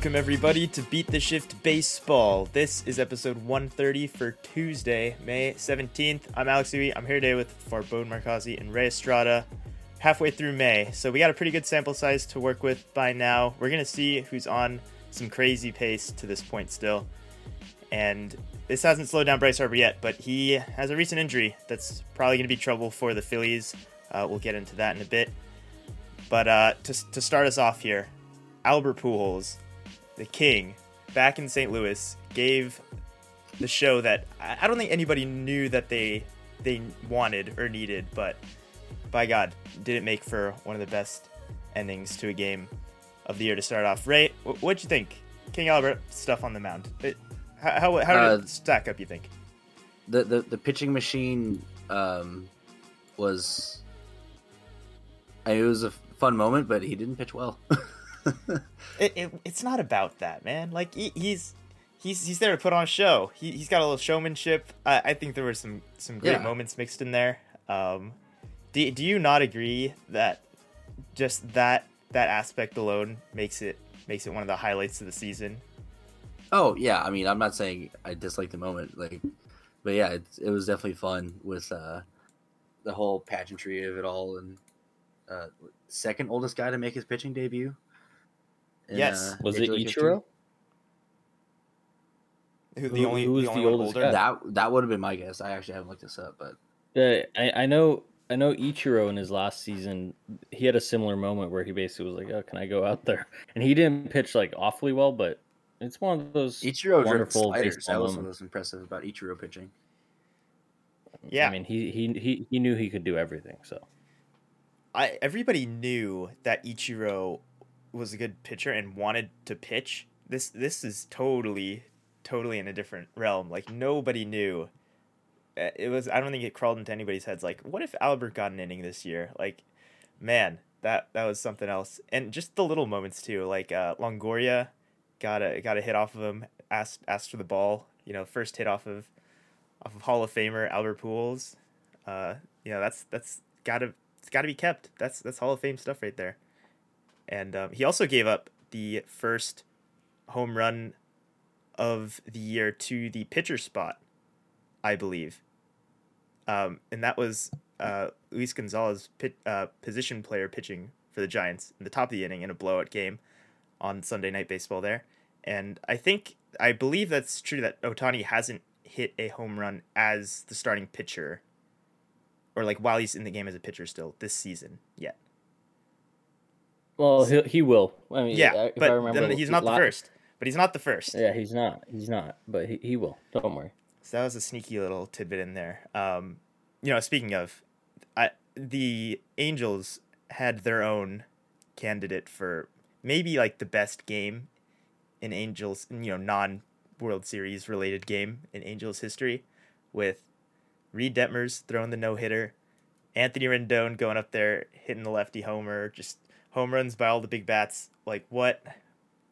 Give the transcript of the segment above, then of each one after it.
Welcome, everybody, to Beat the Shift Baseball. This is episode 130 for Tuesday, May 17th. I'm Alex Uwe. I'm here today with Farbode Markazi and Ray Estrada. Halfway through May, so we got a pretty good sample size to work with by now. We're going to see who's on some crazy pace to this point still. And this hasn't slowed down Bryce Harper yet, but he has a recent injury that's probably going to be trouble for the Phillies. Uh, we'll get into that in a bit. But uh, to, to start us off here, Albert Pujols, the king, back in St. Louis, gave the show that I don't think anybody knew that they they wanted or needed, but by God, did it make for one of the best endings to a game of the year to start off. Ray, what'd you think? King Albert stuff on the mound. It, how how, how did uh, it stack up? You think? The the, the pitching machine um, was. It was a fun moment, but he didn't pitch well. it, it, it's not about that, man. Like he, he's he's he's there to put on a show. He has got a little showmanship. I, I think there were some some great yeah. moments mixed in there. Um, do do you not agree that just that that aspect alone makes it makes it one of the highlights of the season? Oh yeah, I mean I'm not saying I dislike the moment, like, but yeah, it, it was definitely fun with uh, the whole pageantry of it all and uh, second oldest guy to make his pitching debut. In, yes, uh, was it Ichiro? Who the only who was the, the oldest guy? That that would have been my guess. I actually haven't looked this up, but yeah, I, I know I know Ichiro in his last season, he had a similar moment where he basically was like, "Oh, can I go out there?" And he didn't pitch like awfully well, but it's one of those Ichiro wonderful sliders. That was what was impressive about Ichiro pitching. Yeah, I mean he he he he knew he could do everything. So, I everybody knew that Ichiro was a good pitcher and wanted to pitch, this this is totally totally in a different realm. Like nobody knew. Uh, it was I don't think it crawled into anybody's heads. Like, what if Albert got an inning this year? Like, man, that that was something else. And just the little moments too. Like uh, Longoria got a got a hit off of him. Asked asked for the ball. You know, first hit off of off of Hall of Famer Albert Pujols. Uh, you know, that's that's gotta it's gotta be kept. That's that's Hall of Fame stuff right there and um, he also gave up the first home run of the year to the pitcher spot, I believe. Um, and that was uh, Luis Gonzalez, pit, uh, position player pitching for the Giants in the top of the inning in a blowout game on Sunday Night Baseball there. And I think, I believe that's true that Ohtani hasn't hit a home run as the starting pitcher or like while he's in the game as a pitcher still this season yet. Well, he, he will. I mean, yeah, but then he's not the first. But he's not the first. Yeah, he's not. He's not. But he, he will. Don't worry. So that was a sneaky little tidbit in there. Um, you know, speaking of, I, the Angels had their own candidate for maybe like the best game in Angels, you know, non World Series related game in Angels history, with Reid Detmers throwing the no hitter, Anthony Rendon going up there hitting the lefty homer, just home runs by all the big bats. Like what?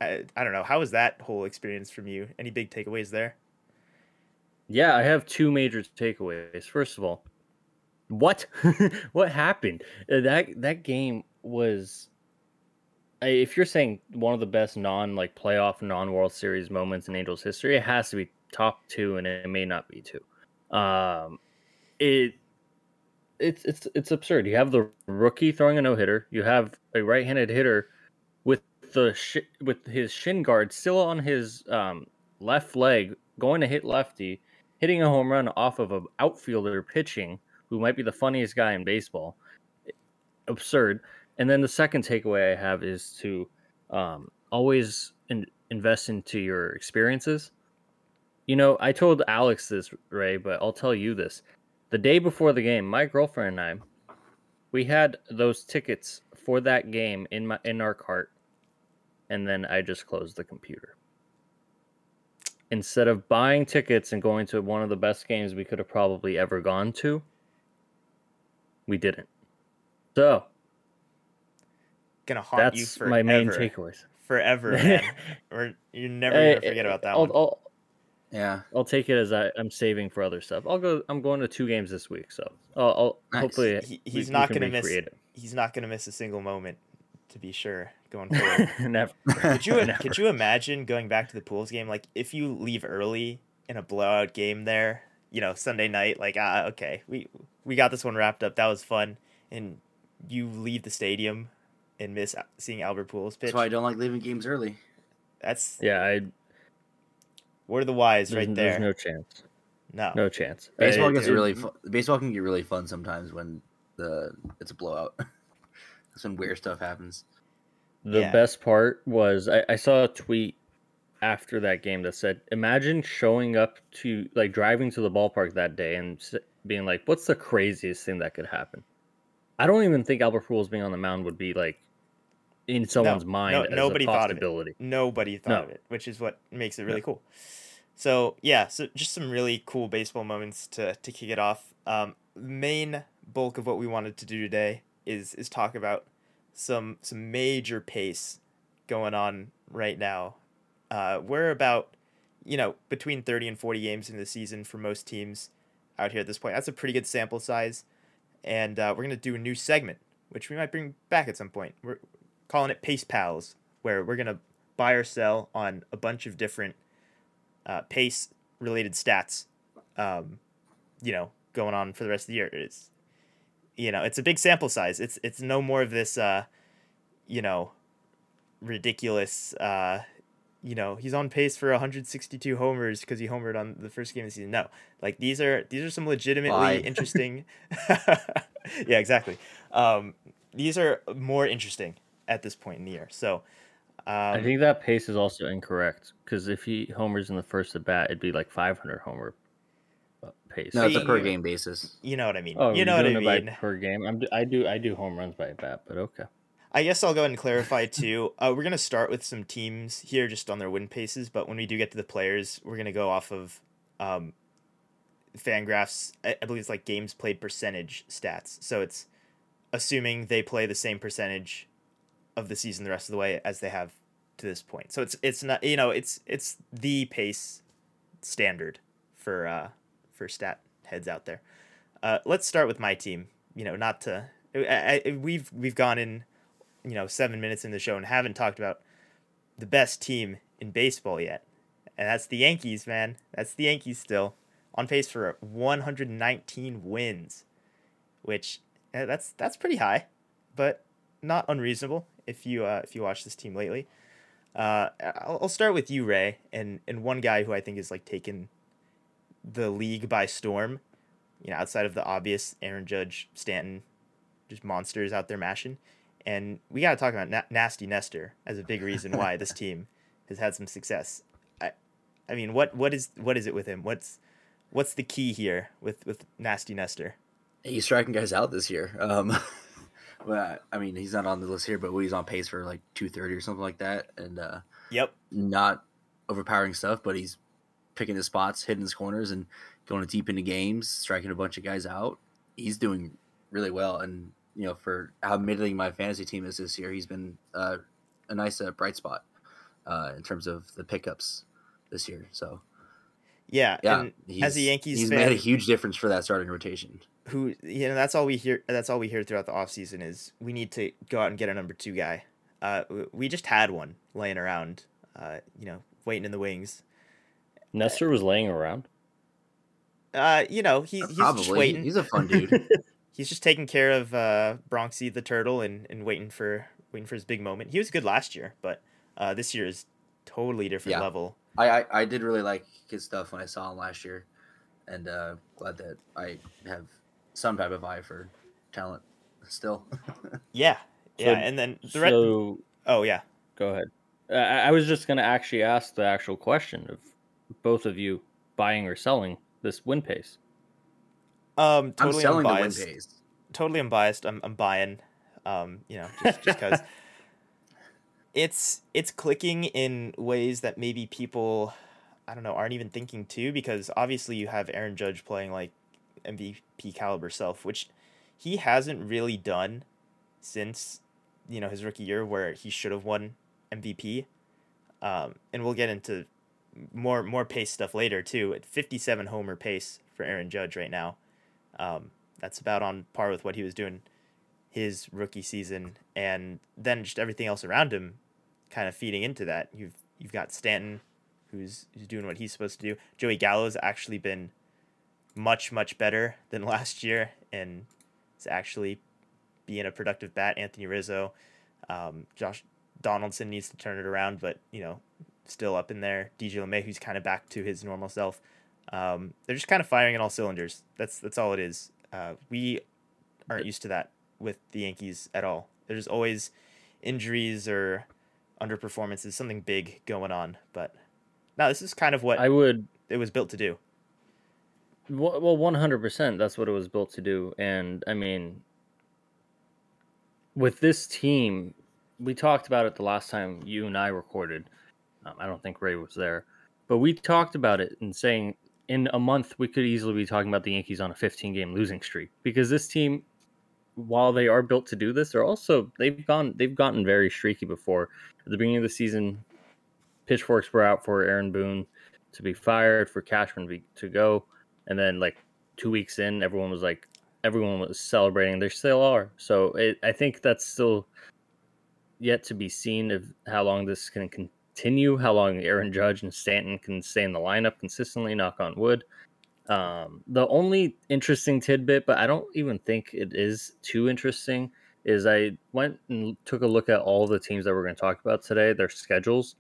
I, I don't know. How was that whole experience from you? Any big takeaways there? Yeah, I have two major takeaways. First of all, what what happened? Uh, that that game was if you're saying one of the best non like playoff non World Series moments in Angels history, it has to be top two, and it may not be two. Um, it it's it's it's absurd. You have the rookie throwing a no hitter. You have a right-handed hitter with the sh- with his shin guard still on his um, left leg, going to hit lefty, hitting a home run off of an outfielder pitching, who might be the funniest guy in baseball. Absurd. And then the second takeaway I have is to um, always in- invest into your experiences. You know, I told Alex this, Ray, but I'll tell you this the day before the game, my girlfriend and I, we had those tickets for that game in my in our cart, and then I just closed the computer. Instead of buying tickets and going to one of the best games we could have probably ever gone to, we didn't. So, gonna haunt that's you forever. my main takeaways. Forever, man. or you're never gonna forget about that I'll, one. I'll, yeah, I'll take it as I, am saving for other stuff. I'll go. I'm going to two games this week, so I'll, I'll nice. hopefully he, he's we, not going to miss. He's not going to miss a single moment, to be sure, going forward. Never. could you Never. could you imagine going back to the Pujols game? Like if you leave early in a blowout game there, you know, Sunday night, like ah, okay, we we got this one wrapped up. That was fun, and you leave the stadium and miss seeing Albert Pujols pitch. That's why I don't like leaving games early. That's Yeah, I, word of the wise there's, right there. there's no chance. No, No chance. Baseball It- gets it- really fun. Baseball can get really fun sometimes when the it's a blowout. That's when weird stuff happens. The Yeah. best part was I, I saw a tweet after that game that said, "Imagine showing up to like driving to the ballpark that day and being like, what's the craziest thing that could happen?" I don't even think Albert Pujols being on the mound would be like in someone's mind as nobody a thought of it. nobody thought No. of it, which is what makes it really cool. So yeah, so just some really cool baseball moments to to kick it off. Um, main bulk of what we wanted to do today is is talk about some some major pace going on right now. Uh, we're about you know between thirty and forty games in the season for most teams out here at this point. That's a pretty good sample size, and uh, we're gonna do a new segment which we might bring back at some point. We're calling it Pace Pals, where we're gonna buy or sell on a bunch of different uh, pace related stats. Um, you know, going on for the rest of the year is, you know, it's a big sample size. It's it's no more of this, uh, you know, ridiculous. Uh, you know, he's on pace for 162 homers because he homered on the first game of the season. No, like these are these are some legitimately interesting. yeah, exactly. Um, these are more interesting at this point in the year. So, um, I think that pace is also incorrect because if he homers in the first at bat, it'd be like 500 homer uh, pace. No, it's a per game basis. you know what I mean. Oh, you you're know what I doing it mean. by per game. I'm, I do I do home runs by bat, but okay. I guess I'll go ahead and clarify too. Uh, we're gonna start with some teams here, just on their win paces. But when we do get to the players, we're gonna go off of um, Fangraphs. I, I believe it's like games played percentage stats. So it's assuming they play the same percentage of the season the rest of the way as they have to this point. So it's it's not you know it's it's the pace standard for uh, for stat heads out there. Uh, let's start with my team. You know, not to I, I, we've we've gone in you know seven minutes in the show and haven't talked about the best team in baseball yet, and that's the Yankees, man. That's the Yankees still on pace for 119 wins, which eh, that's that's pretty high, but not unreasonable if you uh, if you watch this team lately. Uh, I'll, I'll start with you, Ray, and and one guy who I think is like taken the league by storm. You know, outside of the obvious Aaron Judge, Stanton, just monsters out there mashing. And we got to talk about Na- Nasty Nestor as a big reason why this team has had some success. I, I mean, what what is what is it with him? What's what's the key here with with Nasty Nestor? He's striking guys out this year. Um, well, I mean, he's not on the list here, but he's on pace for like 230 or something like that, and uh, Yep. not overpowering stuff, but he's picking his spots, hitting his corners, and going deep into games, striking a bunch of guys out. He's doing really well, and you know, for how middling my fantasy team is this year, he's been uh, a nice uh, bright spot uh, in terms of the pickups this year. So Yeah. yeah, And as a Yankees he's fan, made a huge difference for that starting rotation. who you know that's all we hear that's all we hear throughout the offseason is we need to go out and get a number two guy uh we just had one laying around uh you know waiting in the wings Nestor was laying around. uh you know he, he's just waiting he's a fun dude. he's just taking care of uh bronxy the turtle and and waiting for waiting for his big moment he was good last year but uh this year is totally different Yeah. level I, I I did really like his stuff when I saw him last year, and uh, glad that I have some type of eye for talent still. yeah yeah So- and then the re- So oh yeah go ahead. I, I was just going to actually ask the actual question of both of you buying or selling this win pace. um I'm totally selling the win unbiased pace. totally unbiased. I'm I'm buying. Um, you know, just just because it's it's clicking in ways that maybe people I don't know aren't even thinking too. Because obviously you have Aaron Judge playing like MVP caliber self, which he hasn't really done since you know his rookie year, where he should have won MVP. Um, and we'll get into more more pace stuff later too. At 57 homer pace for Aaron Judge right now. Um, that's about on par with what he was doing his rookie season, and then just everything else around him, kind of feeding into that. You've you've got Stanton, who's who's doing what he's supposed to do. Joey Gallo's actually been much much better than last year, and is actually being a productive bat. Anthony Rizzo, um, Josh Donaldson needs to turn it around, but you know, still up in there. DJ LeMahieu's kind of back to his normal self. Um, they're just kind of firing in all cylinders. That's that's all it is. Uh, we aren't used to that with the Yankees at all. There's always injuries or underperformances, something big going on. But now this is kind of what I would. it was built to do. Well, one hundred percent. That's what it was built to do, and I mean, with this team, we talked about it the last time you and I recorded. Um, I don't think Ray was there, but we talked about it and saying in a month we could easily be talking about the Yankees on a 15 game losing streak because this team, while they are built to do this, they're also they've gone they've gotten very streaky before. At the beginning of the season, pitchforks were out for Aaron Boone to be fired, for Cashman to, go, and then like two weeks in, everyone was like everyone was celebrating. They still are. So it, I think that's still yet to be seen of how long this can continue, how long Aaron Judge and Stanton can stay in the lineup consistently, knock on wood. Um, the only interesting tidbit, but I don't even think it is too interesting, is I went and took a look at all the teams that we're going to talk about today, their schedules.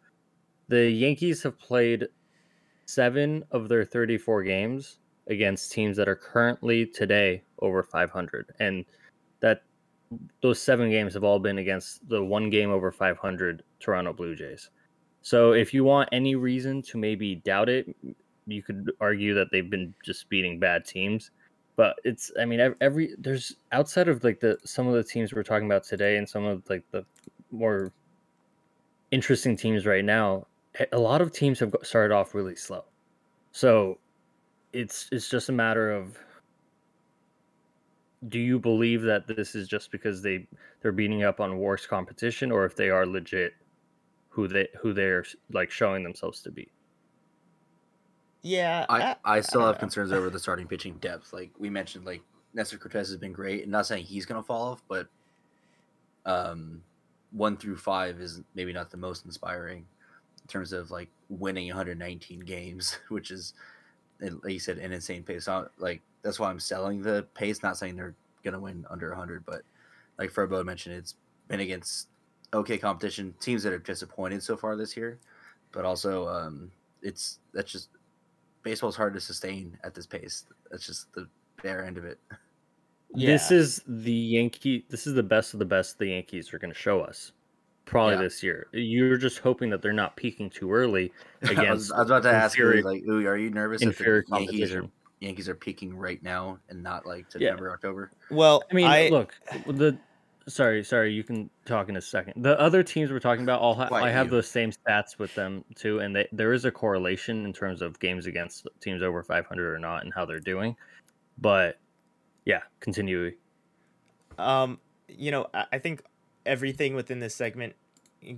The Yankees have played seven of their 34 games against teams that are currently today over 500. And that those seven games have all been against the one game over 500 Toronto Blue Jays. So if you want any reason to maybe doubt it, you could argue that they've been just beating bad teams. But it's, I mean, every there's outside of like the some of the teams we're talking about today and some of like the more interesting teams right now, a lot of teams have started off really slow. So it's it's just a matter of do you believe that this is just because they they're beating up on worse competition or if they are legit who they who they're like showing themselves to be yeah i i, still I have know. concerns over the starting pitching depth like we mentioned like nestor Cortes has been great and not saying he's gonna fall off but um one through five is maybe not the most inspiring in terms of like winning 119 games which is like you said an insane pace so, like that's why I'm selling the pace. Not saying they're gonna win under 100, but like Furbo mentioned, it's been against okay competition, teams that are disappointed so far this year, but also um, it's that's just baseball's hard to sustain at this pace. That's just the bare end of it. Yeah. This is the Yankee. This is the best of the best the Yankees are going to show us probably yeah. this year. You're just hoping that they're not peaking too early against. I, was, I was about to ask you, like, ooh, are you nervous if the Yankees are Yankees are peaking right now and not like September, yeah. October. Well, I mean, I... look, the sorry, sorry, you can talk in a second. The other teams we're talking about, all ha- I have you? those same stats with them too, and they, there is a correlation in terms of games against teams over 500 or not and how they're doing. But yeah, continue. Um, you know, I think everything within this segment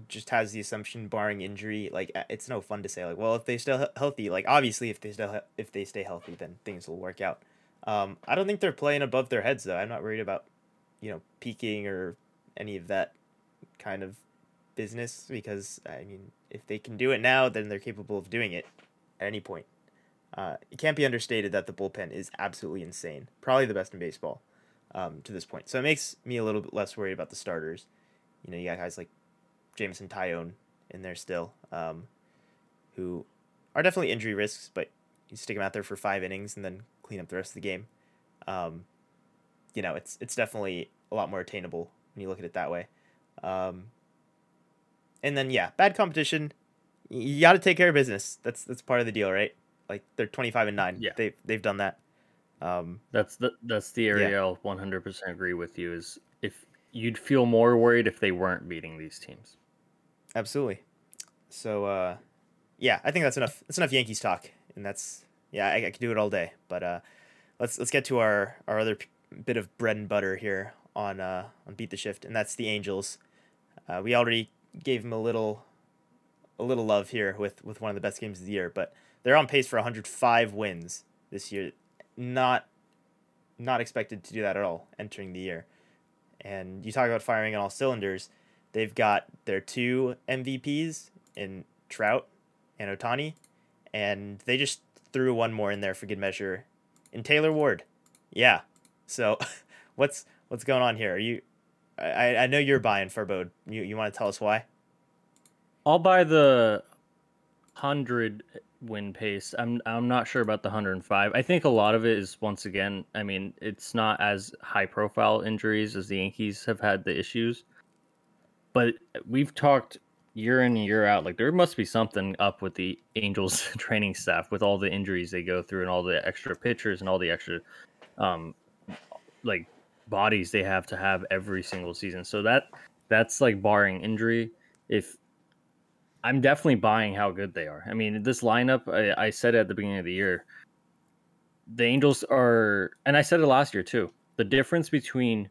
just has the assumption barring injury like it's no fun to say like well if they still healthy like obviously if they still if they stay healthy then things will work out um i don't think they're playing above their heads though i'm not worried about you know peaking or any of that kind of business because i mean if they can do it now then they're capable of doing it at any point. Uh, it can't be understated that the bullpen is absolutely insane probably the best in baseball um, to this point. So it makes me a little bit less worried about the starters. You know you got guys like Jameson Taillon in there still, um, who are definitely injury risks, but you stick them out there for five innings and then clean up the rest of the game. Um, you know, it's it's definitely a lot more attainable when you look at it that way. Um, and then yeah, bad competition. You got to take care of business. That's that's part of the deal, right? Like they're twenty five and nine. Yeah, they they've done that. Um, that's the that's the area yeah. I'll one hundred percent agree with you. Is if you'd feel more worried if they weren't beating these teams. Absolutely. So uh, yeah, I think that's enough. That's enough Yankees talk, and that's yeah, I, I could do it all day. But uh, let's let's get to our our other p- bit of bread and butter here on uh, on beat the shift, and that's the Angels. Uh, we already gave them a little a little love here with with one of the best games of the year, but they're on pace for 105 wins this year. Not not expected to do that at all entering the year. And you talk about firing on all cylinders. They've got their two MVPs in Trout and Ohtani, and they just threw one more in there for good measure in Taylor Ward. Yeah. So, what's what's going on here? Are you? I I know you're buying Farbode. You you want to tell us why? I'll buy the hundred win pace. I'm I'm not sure about the 105. I think a lot of it is once again, I mean, it's not as high profile injuries as the Yankees have had the issues. But we've talked year in and year out like there must be something up with the Angels training staff with all the injuries they go through and all the extra pitchers and all the extra um like bodies they have to have every single season. So that that's like barring injury if I'm definitely buying how good they are. I mean, this lineup, I, I said at the beginning of the year, the Angels are, and I said it last year too. The difference between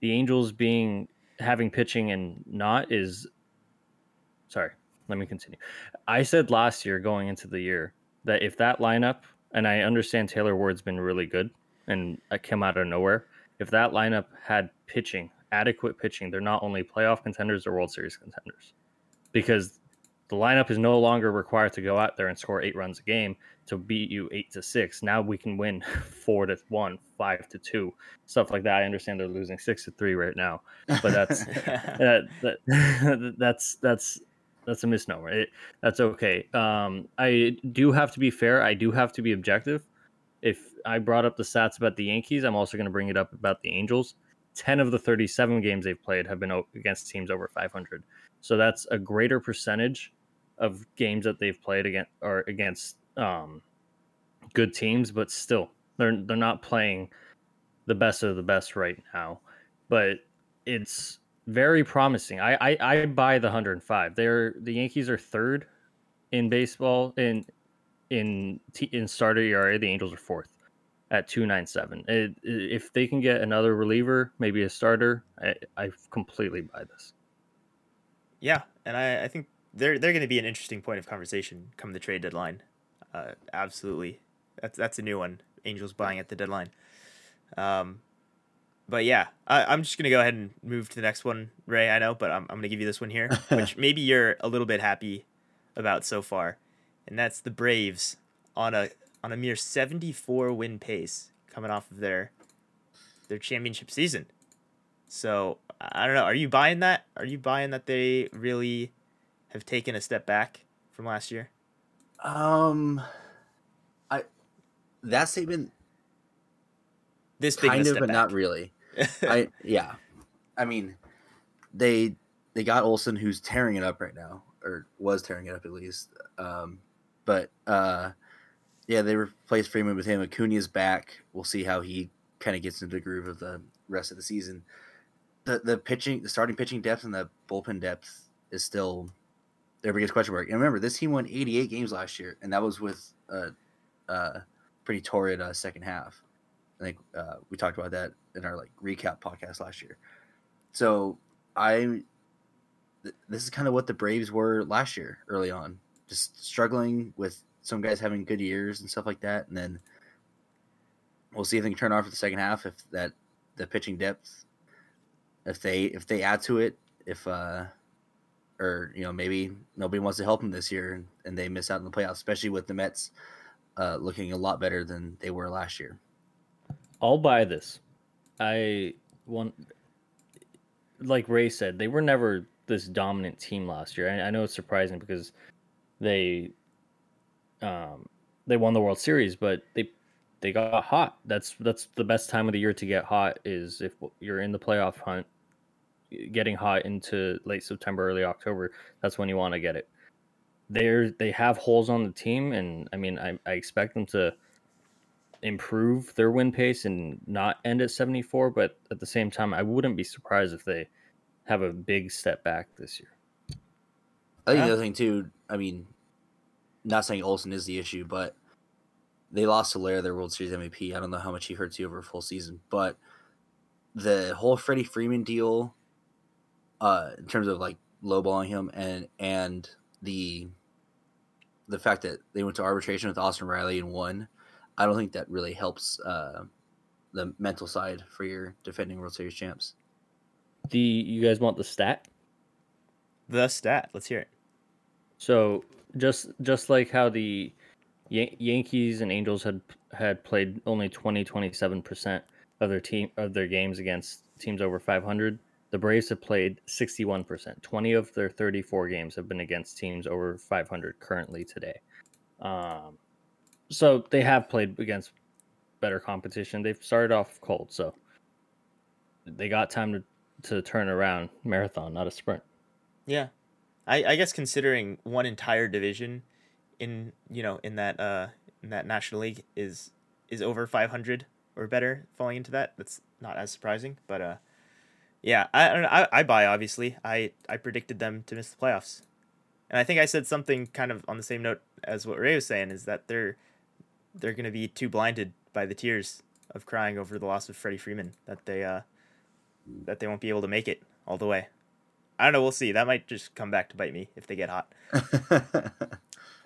the Angels being having pitching and not is, sorry, let me continue. I said last year going into the year that if that lineup, and I understand Taylor Ward's been really good and I came out of nowhere. If that lineup had pitching, adequate pitching, they're not only playoff contenders or World Series contenders because the lineup is no longer required to go out there and score eight runs a game to beat you eight to six. Now we can win four to one, five to two, stuff like that. I understand they're losing six to three right now, but that's that, that, that's that's that's a misnomer. It, that's okay. Um, I do have to be fair. I do have to be objective. If I brought up the stats about the Yankees, I'm also going to bring it up about the Angels. 10 of the 37 games they've played have been against teams over 500. So that's a greater percentage of games that they've played against or against um, good teams, but still they're they're not playing the best of the best right now. But it's very promising. I I, I buy the 105. They're the Yankees are third in baseball in in in starter ERA. The Angels are fourth at 297. It, if they can get another reliever, maybe a starter, I, I completely buy this. Yeah, and I, I think they're they're going to be an interesting point of conversation come the trade deadline. Uh, absolutely, that's that's a new one. Angels buying at the deadline. Um, but yeah, I, am just gonna go ahead and move to the next one, Ray. I know, but I'm I'm gonna give you this one here, which maybe you're a little bit happy about so far, and that's the Braves on a on a mere 74 win pace coming off of their their championship season. So I don't know. Are you buying that? Are you buying that they really have taken a step back from last year? Um, I that statement this kind of, but back. not really. I yeah, I mean, they they got Olson who's tearing it up right now, or was tearing it up at least. Um, but uh, yeah, they replaced Freeman with him. Acuna's back. We'll see how he kind of gets into the groove of the rest of the season. The the pitching, the starting pitching depth and the bullpen depth is still their biggest question mark. And remember, this team won 88 games last year, and that was with a, a pretty torrid uh, second half. I think uh, we talked about that in our like recap podcast last year. So I, th- this is kind of what the Braves were last year, early on, just struggling with some guys having good years and stuff like that, and then we'll see if they can turn off for the second half if that the pitching depth, if they if they add to it, if uh or you know maybe nobody wants to help them this year and they miss out in the playoffs, especially with the Mets uh, looking a lot better than they were last year. I'll buy this. I want, like Ray said, they were never this dominant team last year. I, I know it's surprising because they, um, they won the World Series, but they they got hot. That's that's the best time of the year to get hot is if you're in the playoff hunt getting hot into late September, early October, that's when you want to get it. They're they have holes on the team, and I mean, I, I expect them to improve their win pace and not end at 74. But at the same time, I wouldn't be surprised if they have a big step back this year. I think yeah. the other thing too. I mean, not saying Olson is the issue, but they lost Soler, their World Series MVP. I don't know how much he hurts you over a full season, but the whole Freddie Freeman deal uh, in terms of like lowballing him and and the the fact that they went to arbitration with Austin Riley and won, I don't think that really helps uh, the mental side for your defending World Series champs. the you guys want the stat? The stat. Let's hear it. So just just like how the Yan- Yankees and Angels had had played only 20 27% of their team of their games against teams over 500, the Braves have played 61%. 20 of their 34 games have been against teams over 500 currently today. Um, so they have played against better competition. They've started off cold, so they got time to to turn around marathon, not a sprint. Yeah, I, I guess considering one entire division in you know in that uh in that National League is is over 500 or better falling into that. That's not as surprising, but uh, yeah, I I, know, I, I buy obviously. I I predicted them to miss the playoffs, and I think I said something kind of on the same note as what Ray was saying is that they're they're gonna be too blinded by the tears of crying over the loss of Freddie Freeman that they uh that they won't be able to make it all the way. I don't know. We'll see. That might just come back to bite me if they get hot.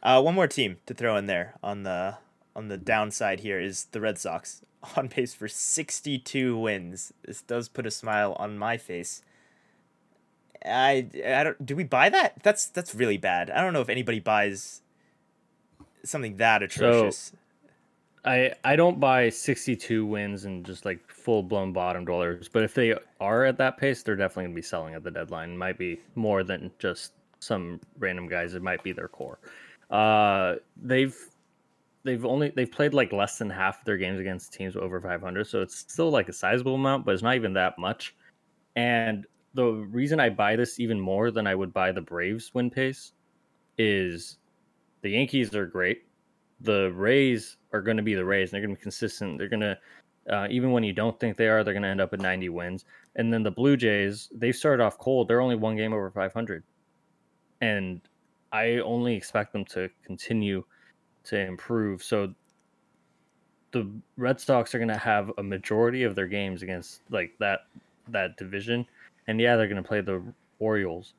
Uh, one more team to throw in there on the on the downside here is the Red Sox on pace for 62 wins. This does put a smile on my face. I I don't do we buy that? That's that's really bad. I don't know if anybody buys something that atrocious. I I don't buy 62 wins and just like full blown bottom dwellers, but if they are at that pace, they're definitely gonna be selling at the deadline. It might be more than just some random guys. It might be their core. Uh, they've they've only they've played like less than half of their games against teams over 500, so it's still like a sizable amount, but it's not even that much. And the reason I buy this even more than I would buy the Braves win pace is the Yankees are great. The Rays are going to be the Rays. And they're going to be consistent. They're going to, uh, even when you don't think they are, they're going to end up at 90 wins. And then the Blue Jays, they started off cold. They're only one game over 500. And I only expect them to continue to improve. So the Red Sox are going to have a majority of their games against like that that division, and yeah, they're going to play the Orioles,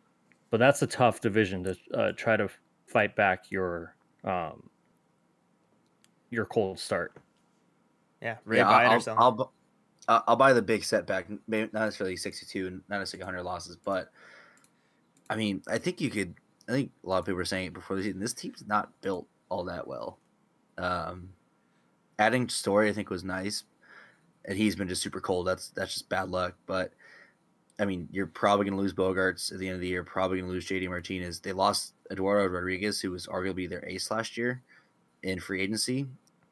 but that's a tough division to uh, try to fight back your um, your cold start. Yeah, Ray yeah, buy it or I'll, sell. I'll, I'll, I'll buy the big setback. Maybe not necessarily 62 and not necessarily 100 losses, but I mean, I think you could. I think a lot of people were saying it before the season. This team's not built all that well. Um, adding Story, I think, was nice, and he's been just super cold. That's that's just bad luck. But I mean, you're probably going to lose Bogaerts at the end of the year. Probably going to lose JD Martinez. They lost Eduardo Rodriguez, who was arguably their ace last year in free agency.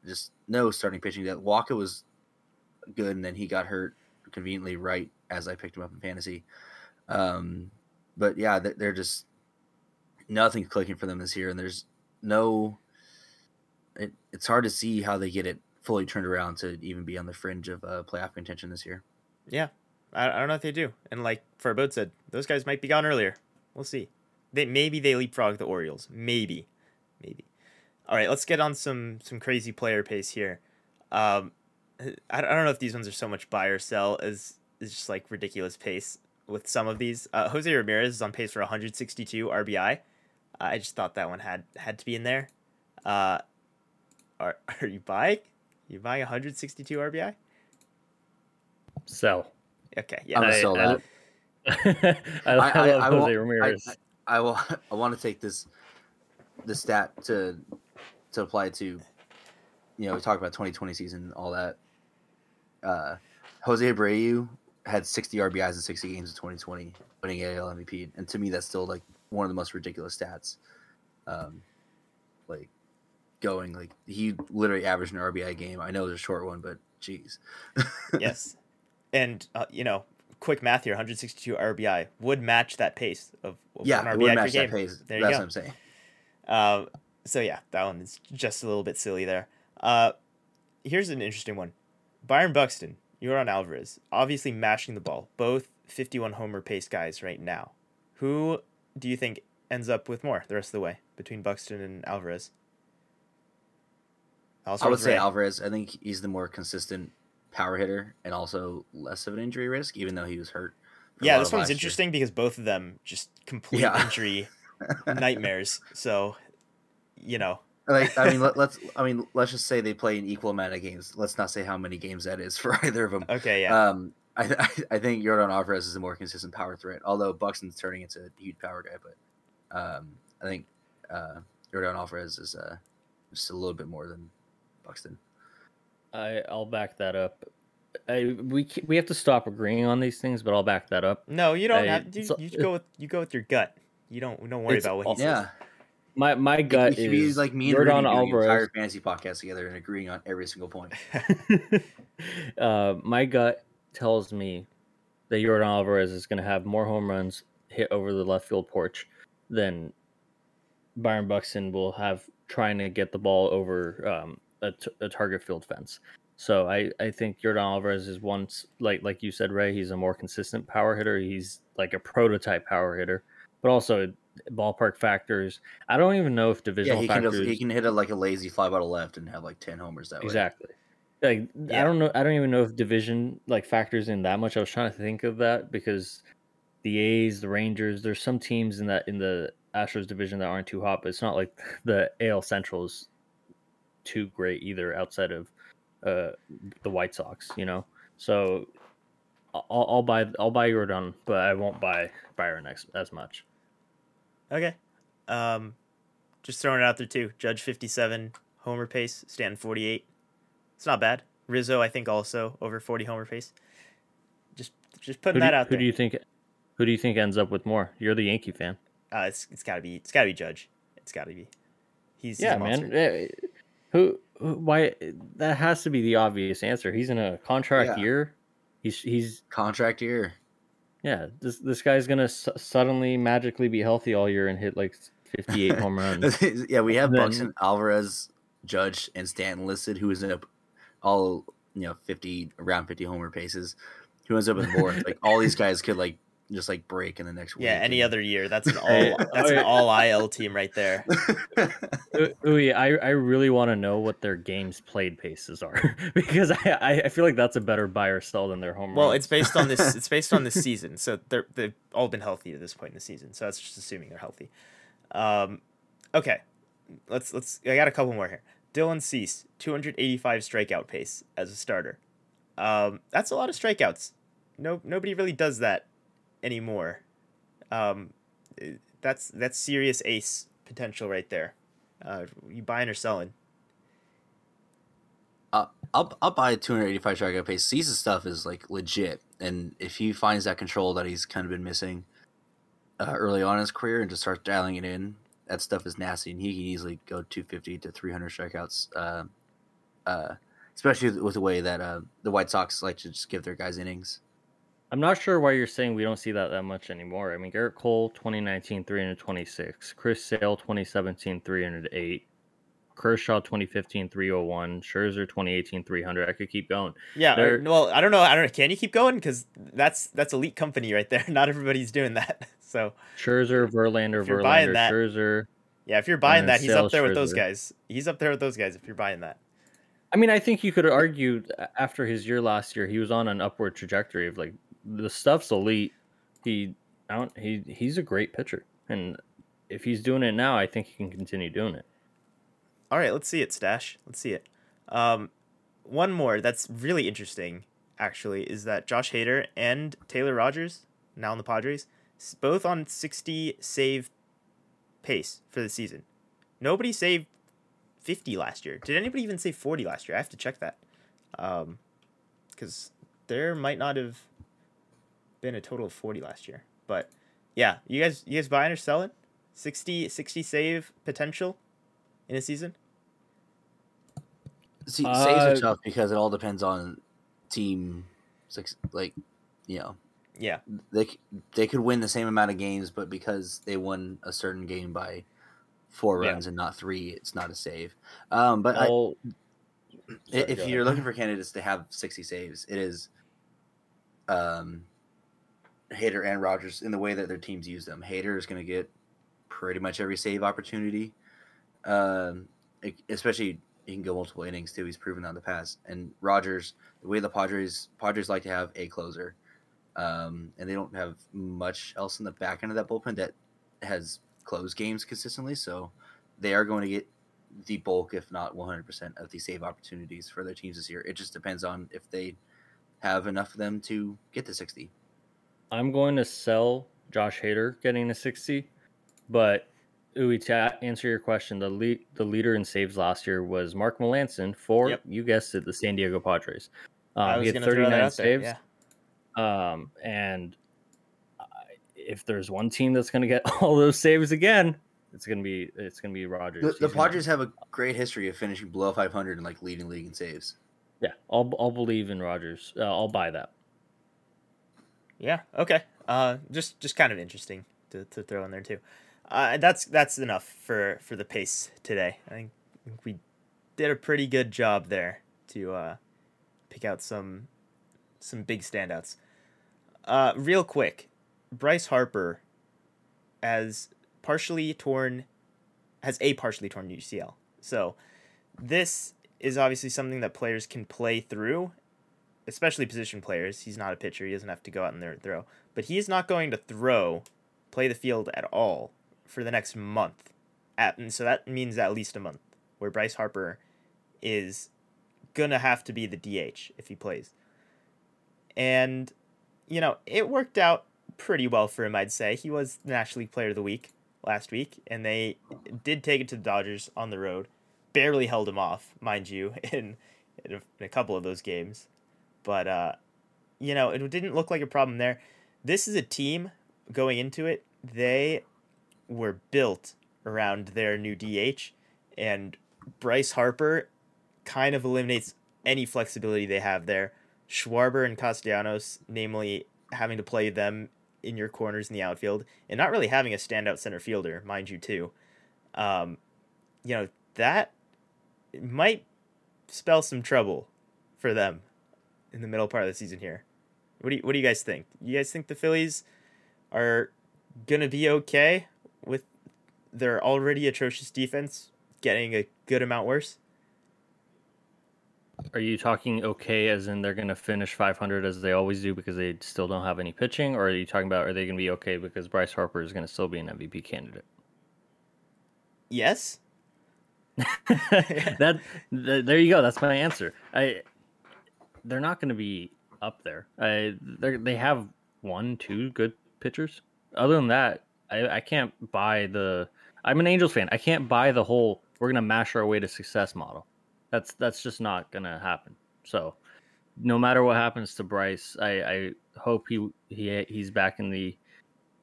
Just no starting pitching. That Walker was good, and then he got hurt conveniently right as I picked him up in fantasy. Um, but yeah, they- they're just nothing's clicking for them this year, and there's no. It, it's hard to see how they get it fully turned around to even be on the fringe of uh, playoff contention this year. yeah, I, I don't know if they do. And like Farbode said, those guys might be gone earlier. We'll see. They maybe they leapfrog the Orioles. Maybe. All right, let's get on some some crazy player pace here. Um, I, I don't know if these ones are so much buy or sell as is just like ridiculous pace with some of these. Uh, Jose Ramirez is on pace for 162 RBI. I just thought that one had had to be in there. Uh, are are you buying? You buying 162 RBI? Sell. Okay, yeah. I'm gonna I- sell that. I, I, I, love I, I, Jose want, I, Ramirez. I, I will. I want to take this, the stat to, to apply to, you know, we talked about 2020 season, and all that. Uh, Jose Abreu had 60 RBIs in 60 games in 2020, winning AL MVP, and to me, that's still like one of the most ridiculous stats. Um, like going like he literally averaged an RBI game. I know it was a short one, but geez. yes. And uh, you know, quick math here: 162 RBI would match that pace of, of yeah, one it RBI would per match game. that pace. There you That's go. what I'm saying. Uh, so yeah, that one is just a little bit silly there. Uh, here's an interesting one: Byron Buxton, Yordan Alvarez, obviously mashing the ball. Both 51 homer pace guys right now. Who do you think ends up with more the rest of the way between Buxton and Alvarez? I would say Ray. Alvarez. I think he's the more consistent power hitter and also less of an injury risk, even though he was hurt. Yeah, this one's last year. interesting because both of them just complete Yeah. injury nightmares. So, you know, Like I mean, let, let's I mean, let's just say they play an equal amount of games. Let's not say how many games that is for either of them. okay, yeah, Um, I, I, I think Jordan Alvarez is a more consistent power threat, although Buxton's turning into a huge power guy. But um, I think uh, Jordan Alvarez is uh, just a little bit more than Buxton. I I'll back that up. I we we have to stop agreeing on these things, but I'll back that up. No, you don't I- have. You, you go with you go with your gut. You don't don't worry about what he all- says. Yeah, My my gut we be is like me and Jordan Rudy an entire fantasy podcast together and agreeing on every single point. uh, my gut tells me that Jordan Alvarez is going to have more home runs hit over the left field porch than Byron Buxton will have trying to get the ball over um, a, t- a target field fence. So I, I think Jordan Alvarez is once like like you said, Ray. He's a more consistent power hitter. He's like a prototype power hitter, but also ballpark factors. I don't even know if division. Yeah, divisional he can he can hit a, like a lazy fly ball to left and have like ten homers that way. Exactly. Like Yeah. I don't know. I don't even know if division like factors in that much. I was trying to think of that because the A's, the Rangers, there's some teams in that in the Astros division that aren't too hot, but it's not like the AL Central is too great either. Outside of uh, the White Sox, you know. So I'll, I'll buy I'll buy Jordan, but I won't buy Byron as, as much. Okay. Um, just throwing it out there too. Judge fifty seven homer pace. Stanton forty eight. It's not bad. Rizzo, I think, also over forty homer pace. Just just putting Who do, that out who there. Who do you think? Who do you think ends up with more? You're the Yankee fan. uh, it's it's gotta be it's gotta be Judge. It's gotta be. He's he's yeah, a man. Eh, Who, who? Why? That has to be the obvious answer. He's in a contract Yeah. year. He's he's Contract year. Yeah. This this guy's gonna su- suddenly magically be healthy all year and hit like 58 home runs. yeah, we have Then- Buxton, Alvarez, Judge, and Stanton listed, who is up all you know fifty around fifty homer paces. Who ends up with more? like all these guys could like just like break in the next week. Yeah, any and- other year. That's an all that's an all IL team right there. Ooh, ooh, yeah, I I really want to know what their games played paces are because I, I I feel like that's a better buy or sell than their home Well, runs. it's based on this. It's based on this season. So they're they've all been healthy to this point in the season. So that's just assuming they're healthy. Um, okay, let's let's. I got a couple more here. Dylan Cease, two hundred eighty five strikeout pace as a starter. Um, that's a lot of strikeouts. No, nobody really does that anymore. Um, that's that's serious ace potential right there. Uh, you buying or selling? Uh, I'll I'll buy a 285 strikeout pace. Cease's stuff is like legit, and if he finds that control that he's kind of been missing uh, early on in his career and just starts dialing it in, that stuff is nasty, and he can easily go 250 to 300 strikeouts. Uh, uh, especially with the way that uh, the White Sox like to just give their guys innings. I'm not sure why you're saying we don't see that that much anymore. I mean, Gerrit Cole, 2019, 326. Chris Sale, 2017, 308. Kershaw, 2015, 301. Scherzer, 2018, 300. I could keep going. Yeah. Uh, They're- well, I don't know. I don't know. Can you keep going? Because that's that's elite company right there. Not everybody's doing that. So Scherzer, Verlander, If you're buying Verlander, that- Scherzer. yeah, if you're buying that, he's up there with those guys. He's up there with those guys. If you're buying that. I mean, I think you could argue after his year last year, he was on an upward trajectory of like the stuff's elite. He, don't, he, he's a great pitcher, and if he's doing it now, I think he can continue doing it. All right, let's see it, Stash. Let's see it. Um, one more that's really interesting, actually, is that Josh Hader and Taylor Rogers, now in the Padres, both on 60 save pace for the season. Nobody saved 50 last year. Did anybody even save 40 last year? I have to check that. Um, because there might not have been a total of 40 last year. But yeah, you guys, you guys buying or selling? 60, 60 save potential in a season? See, Uh, saves are tough because it all depends on team, suc- like you know, Yeah. they they could win the same amount of games, but because they won a certain game by four Yeah. runs and not three, it's not a save. Um, but I, i- Sorry, if you're ahead. looking for candidates to have 60 saves, it is um, Hader and Rogers in the way that their teams use them. Hader is going to get pretty much every save opportunity, um, especially he can go multiple innings too. He's proven that in the past. And Rogers, the way the Padres Padres like to have a closer, um, and they don't have much else in the back end of that bullpen that has closed games consistently. So they are going to get the bulk, if not 100%, of the save opportunities for their teams this year. It just depends on if they have enough of them to get to 60. I'm going to sell Josh Hader getting a 60, but Uwe, to answer your question, the lead, the leader in saves last year was Mark Melancon for Yep. you guessed it, the San Diego Padres. I Um, was he had gonna throw that 39 out there, saves. yeah. Um, and I- if there's one team that's going to get all those saves again, it's going to be it's going to be Rogers. The, He's the gonna- Padres have a great history of finishing below 500 and like leading league in saves. yeah, I'll I'll believe in Rogers. Uh, I'll buy that. Yeah. Okay. Uh, just just kind of interesting to, to throw in there too. Uh, that's that's enough for for the pace today. I think we did a pretty good job there to uh, pick out some some big standouts. Uh, real quick, Bryce Harper has partially torn has a partially torn UCL. So this is obviously something that players can play through especially position players. He's not a pitcher. He doesn't have to go out in there and throw. But he is not going to throw, play the field at all for the next month. At, and so that means at least a month where Bryce Harper is going to have to be the DH if he plays. And, you know, it worked out pretty well for him, I'd say. He was the National League Player of the Week last week, and they did take it to the Dodgers on the road. Barely held him off, mind you, in, in, a, in a couple of those games but uh, you know, it didn't look like a problem there. This is a team going into it. They were built around their new DH, and Bryce Harper kind of eliminates any flexibility they have there. Schwarber and Castellanos, namely having to play them in your corners in the outfield, and not really having a standout center fielder, mind you, too. Um, you know that might spell some trouble for them in the middle part of the season here. What do you, what do you guys think? You guys think the Phillies are gonna be okay with their already atrocious defense getting a good amount worse? Are you talking okay as in they're going to finish 500 as they always do because they still don't have any pitching, or are you talking about are they going to be okay because Bryce Harper is going to still be an MVP candidate? Yes. that th- there you go. That's my answer. I they're not going to be up there. I they they have one, two good pitchers. Other than that, I I can't buy the. I'm an Angels fan. I can't buy the whole we're going to mash our way to success model. That's that's just not going to happen. So, no matter what happens to Bryce, I I hope he he he's back in the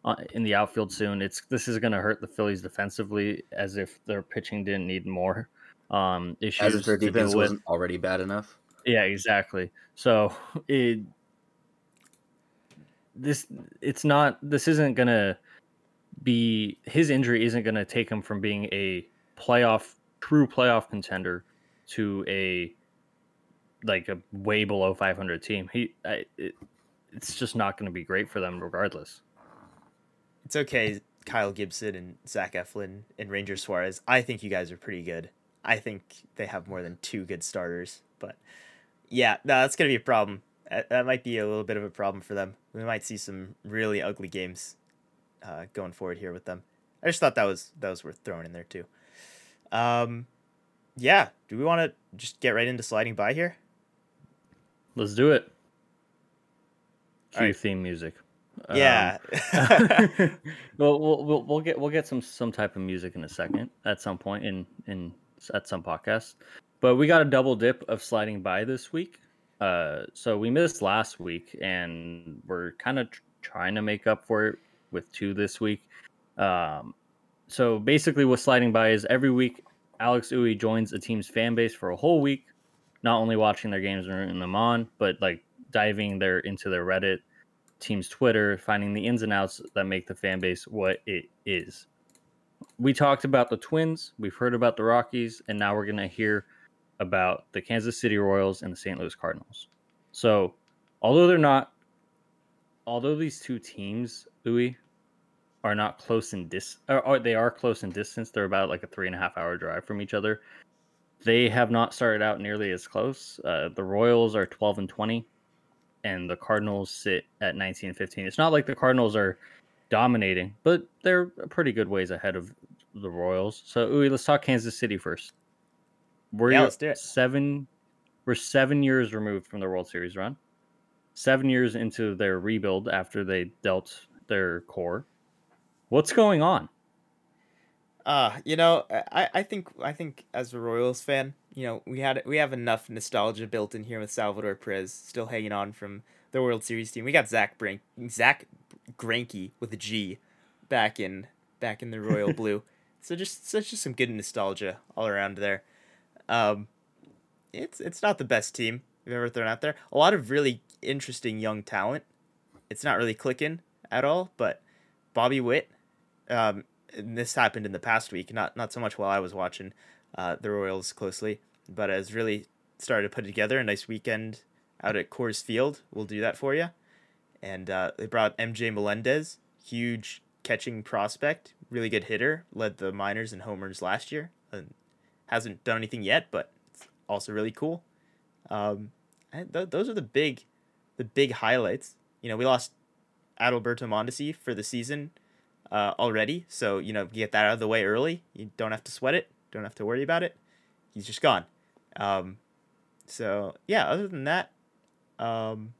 uh, in the outfield soon. It's this is going to hurt the Phillies defensively, as if their pitching didn't need more um, issues. As if their defense wasn't already bad enough. Yeah, exactly. So it this it's not this isn't gonna be his injury isn't gonna take him from being a playoff true playoff contender to a like a way below 500 team. He I, it, it's just not going to be great for them regardless. It's okay, Kyle Gibson and Zach Eflin and Ranger Suarez. I think you guys are pretty good. I think they have more than two good starters, but yeah, no, that's gonna be a problem. That, might be a little bit of a problem for them. We might see some really ugly games uh, going forward here with them. I just thought that was that was worth throwing in there too. Um, yeah. Do we want to just get right into sliding by here? Let's do it. Cue Alright. theme music. Um, Yeah. well, we'll we'll we'll get we'll get some some type of music in a second at some point in in at some podcast. But we got a double dip of sliding by this week. Uh, so we missed last week, and we're kind of tr- trying to make up for it with two this week. Um, so basically, what sliding by is every week, Alex Uwe joins a team's fan base for a whole week, not only watching their games and rooting them on, but like diving their into their Reddit, team's Twitter, finding the ins and outs that make the fan base what it is. We talked about the Twins, we've heard about the Rockies, and now we're going to hear about the Kansas City Royals and the St. Louis Cardinals. So, although they're not, although these two teams, Louis, are not close in dis, or, or they are close in distance. They're about like a three and a half hour drive from each other. They have not started out nearly as close. Uh, the Royals are twelve and twenty, and the Cardinals sit at nineteen and fifteen. It's not like the Cardinals are dominating, but they're pretty good ways ahead of the Royals. So, Uwe, let's talk Kansas City first. We're Yeah, let's do it. seven. We're seven years removed from the World Series run. seven years into their rebuild after they dealt their core. What's going on? Uh, you know, I, I think I think as a Royals fan, you know, we had we have enough nostalgia built in here with Salvador Perez still hanging on from the World Series team. We got Zach Brink Zach Greinke with a G back in back in the Royal Blue. So just such just some good nostalgia all around there. Um, it's it's not the best team we've ever thrown out there. A lot of really interesting young talent. It's not really clicking at all, but Bobby Witt, um, this happened in the past week, not not so much while I was watching uh, the Royals closely, but has really started to put together a nice weekend out at Coors Field. We'll do that for you. And uh, they brought MJ Melendez, huge catching prospect, really good hitter, led the minors in homers last year. And hasn't done anything yet, but it's also really cool. Um, th- those are the big, the big highlights. You know, we lost Adalberto Mondesi for the season uh, already, so you know, get that out of the way early. You don't have to sweat it. Don't have to worry about it. He's just gone. Um, so yeah, other than that, um,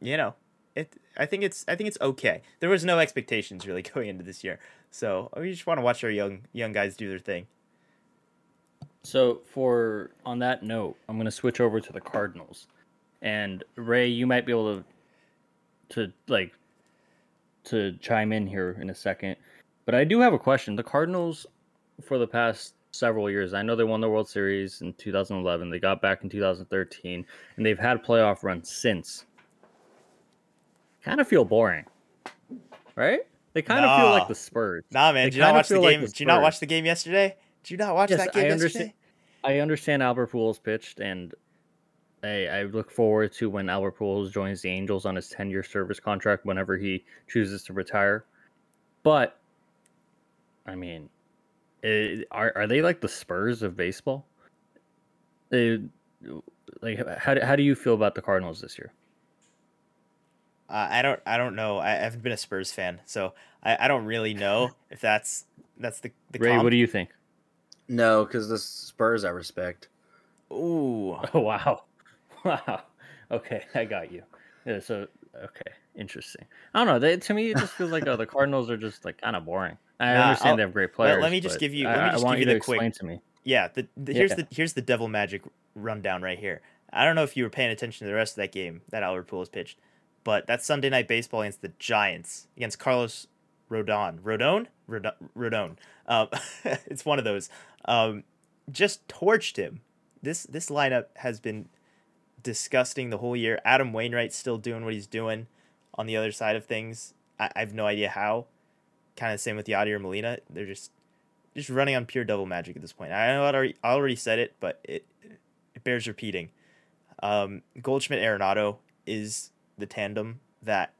you know, it. I think it's. I think it's okay. There was no expectations really going into this year, so we just want to watch our young young guys do their thing. So for on that note, I'm going to switch over to the Cardinals, and Ray, you might be able to to like to chime in here in a second, but I do have a question. The Cardinals, for the past several years, I know they won the World Series in 2011. They got back in 2013, and they've had playoff runs since. Kind of feel boring, right? They kind of feel like the Spurs. Nah, man. They Did you not watch the feel like game? the Did you not watch the game yesterday? Did you not watch Yes, that game I yesterday? understand. I understand Albert Pujols pitched, and I, I look forward to when Albert Pujols joins the Angels on his 10 year service contract whenever he chooses to retire. But, I mean, eh, are, are they like the Spurs of baseball? They, like, how, do- how do you feel about the Cardinals this year? Uh, I don't. I don't know. I haven't been a Spurs fan, so I, I don't really know if that's that's the the Ray, comp. what do you think? No, because the Spurs I respect. Ooh, Oh, wow. Wow. Okay, I got you. Yeah, so, okay, interesting. I don't know. They, to me, it just feels like oh, the Cardinals are just like kind of boring. I Nah, understand I'll- they have great let- players. let me just but give you- let me I just want give you you to the quick- explain to me. yeah. The, the here's Yeah. the here's the devil magic rundown right here. I don't know if you were paying attention to the rest of that game that Albert Pujols pitched, but that Sunday night baseball against the Giants against Carlos Rodon, Rodon, Rodon. Um, it's one of those. Um, just torched him. This this lineup has been disgusting the whole year. Adam Wainwright's still doing what he's doing on the other side of things. I, I have no idea how. Kind of same with Yadier Molina. They're just just running on pure devil magic at this point. I know already, I already said it, but it it bears repeating. Um, Goldschmidt Arenado is the tandem that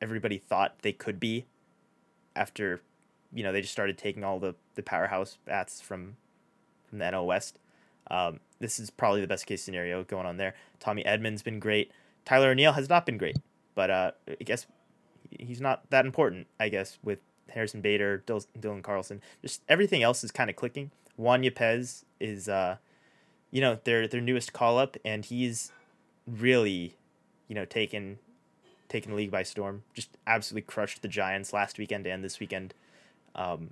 everybody thought they could be after you know they just started taking all the the powerhouse bats from from the NL West. Um, this is probably the best case scenario going on there. Tommy Edman's been great. Tyler O'Neill has not been great, but uh, I guess he's not that important. I guess with Harrison Bader, Dil- Dylan Carlson, just everything else is kind of clicking. Juan Yepez is, uh, you know, their their newest call up, and he's really, you know, taken taken the league by storm. Just absolutely crushed the Giants last weekend and this weekend, um,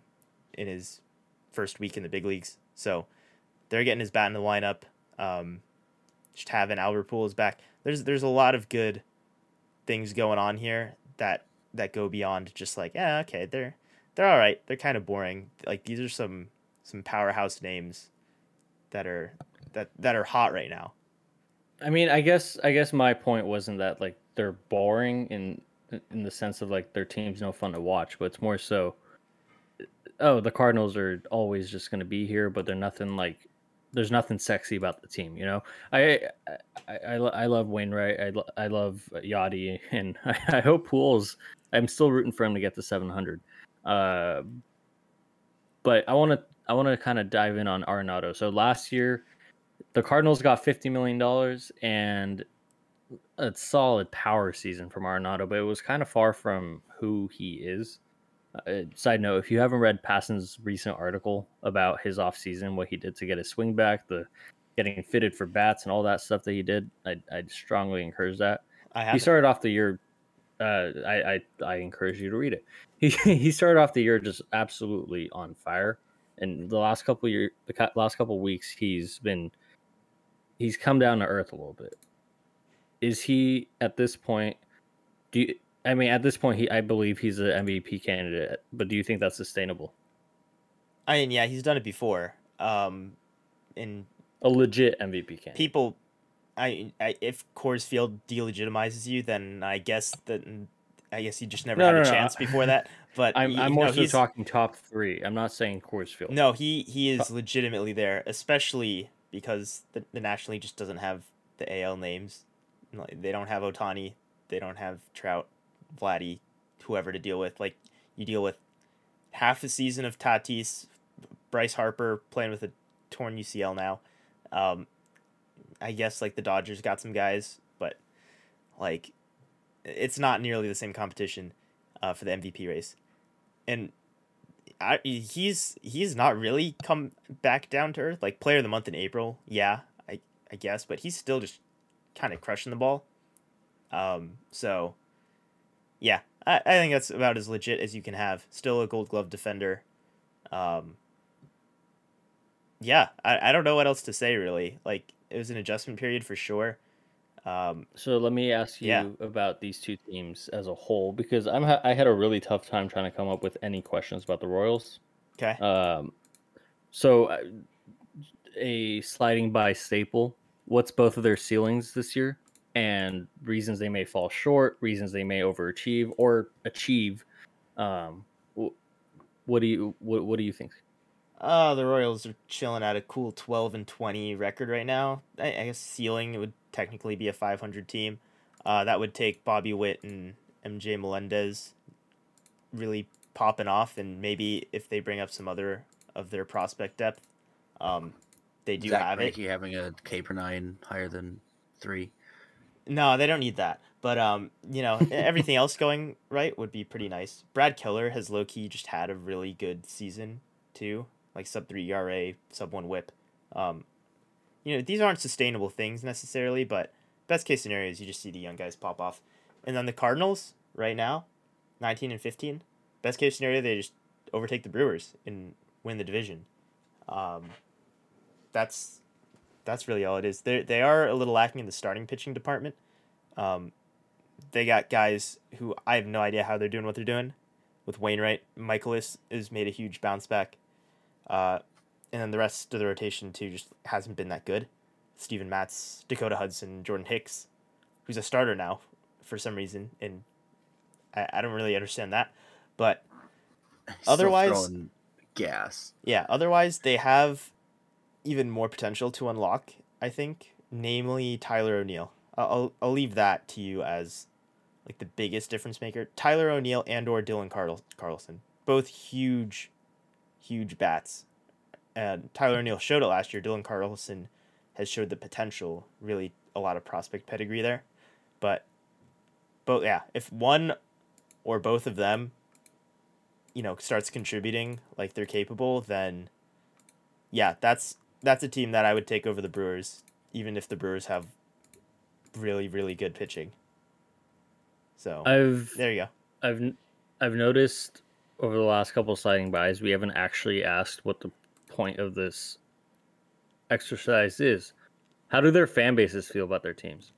in his first week in the big leagues. So they're getting his bat in the lineup. Um, just having Albert Pujols back. There's there's a lot of good things going on here that that go beyond just like yeah okay they're they're all right they're kind of boring like these are some some powerhouse names that are that that are hot right now I mean, I guess I guess my point wasn't that like they're boring in in the sense of like their team's no fun to watch, but it's more so. Oh, the Cardinals are always just going to be here, but they're nothing like. There's nothing sexy about the team, you know. I I, I, I love Wainwright. I, I love Yadi, and I, I hope Pujols. I'm still rooting for him to get to 700. Uh, but I want to I want to kind of dive in on Arenado. So last year, the Cardinals got fifty million dollars and a solid power season from Arenado, but it was kind of far from who he is. Uh, side note: If you haven't read Passan's recent article about his offseason, what he did to get his swing back, the getting fitted for bats and all that stuff that he did, I I strongly encourage that. I He started off the year. Uh, I, I I encourage you to read it. He he started off the year just absolutely on fire, and the last couple year the last couple weeks he's been he's come down to earth a little bit. Is he at this point? Do you? I mean, at this point, he I believe he's an MVP candidate. But do you think that's sustainable? I mean, yeah, he's done it before. Um, in A legit MVP candidate. people, I, I if Coors Field delegitimizes you, then I guess that I guess you just never No, had no, a no, chance before that. But I'm I'm no, more so he's- talking top three. I'm not saying Coors Field. No, he he is legitimately there, especially because the, the National League just doesn't have the AL names. Like, They don't have Ohtani, they don't have Trout, Vladdy, whoever to deal with. Like you deal with half a season of Tatis, Bryce Harper playing with a torn UCL now. Um, I guess like the Dodgers got some guys, but like it's not nearly the same competition uh, for the MVP race, and I, he's he's not really come back down to earth. Like player of the month in April, yeah, I I guess, but he's still just kind of crushing the ball. Um, so yeah, I, I think that's about as legit as you can have. Still a Gold Glove defender. Um, yeah, I, I don't know what else to say really. Like it was an adjustment period for sure. Um, So let me ask you Yeah. about these two teams as a whole because I'm ha- I had a really tough time trying to come up with any questions about the Royals. okay. Um, so uh, a sliding by staple. What's both of their ceilings this year, and reasons they may fall short, reasons they may overachieve or achieve. Um, what do you what, what do you think? Uh, the Royals are chilling at a cool 12 and 20 record right now. I, I guess ceiling would technically be a 500 team. Uh, that would take Bobby Witt and MJ Melendez really popping off, and maybe if they bring up some other of their prospect depth, um, they do Zach have it. Having a K per nine higher than three. No, they don't need that. But um, you know, everything else going right would be pretty nice. Brad Keller has low key just had a really good season too, like sub three ERA, sub one WHIP. Um, you know, these aren't sustainable things necessarily, but best case scenario is you just see the young guys pop off. And then the Cardinals right now, nineteen and fifteen. Best case scenario, they just overtake the Brewers and win the division. Um, that's that's really all it is. They they are a little lacking in the starting pitching department. Um, they got guys who I have no idea how they're doing what they're doing. With Wainwright, Mikolas has made a huge bounce back, uh, and then the rest of the rotation too just hasn't been that good. Steven Matz, Dakota Hudson, Jordan Hicks, who's a starter now for some reason, and I, I don't really understand that. But Still Otherwise- gas. yeah, otherwise they have even more potential to unlock. I think, namely Tyler O'Neill. I'll I'll, leave that to you as like the biggest difference maker. Tyler O'Neill and or Dylan Carl- Carlson, both huge, huge bats. And Tyler O'Neill showed it last year. Dylan Carlson has showed the potential. Really, a lot of prospect pedigree there, but both yeah, if one or both of them you know starts contributing like they're capable then yeah that's that's a team that i would take over the brewers even if the brewers have really really good pitching so I've there you go I've I've noticed over the last couple of sliding bys, we haven't actually asked what the point of this exercise is. How do their fan bases feel about their teams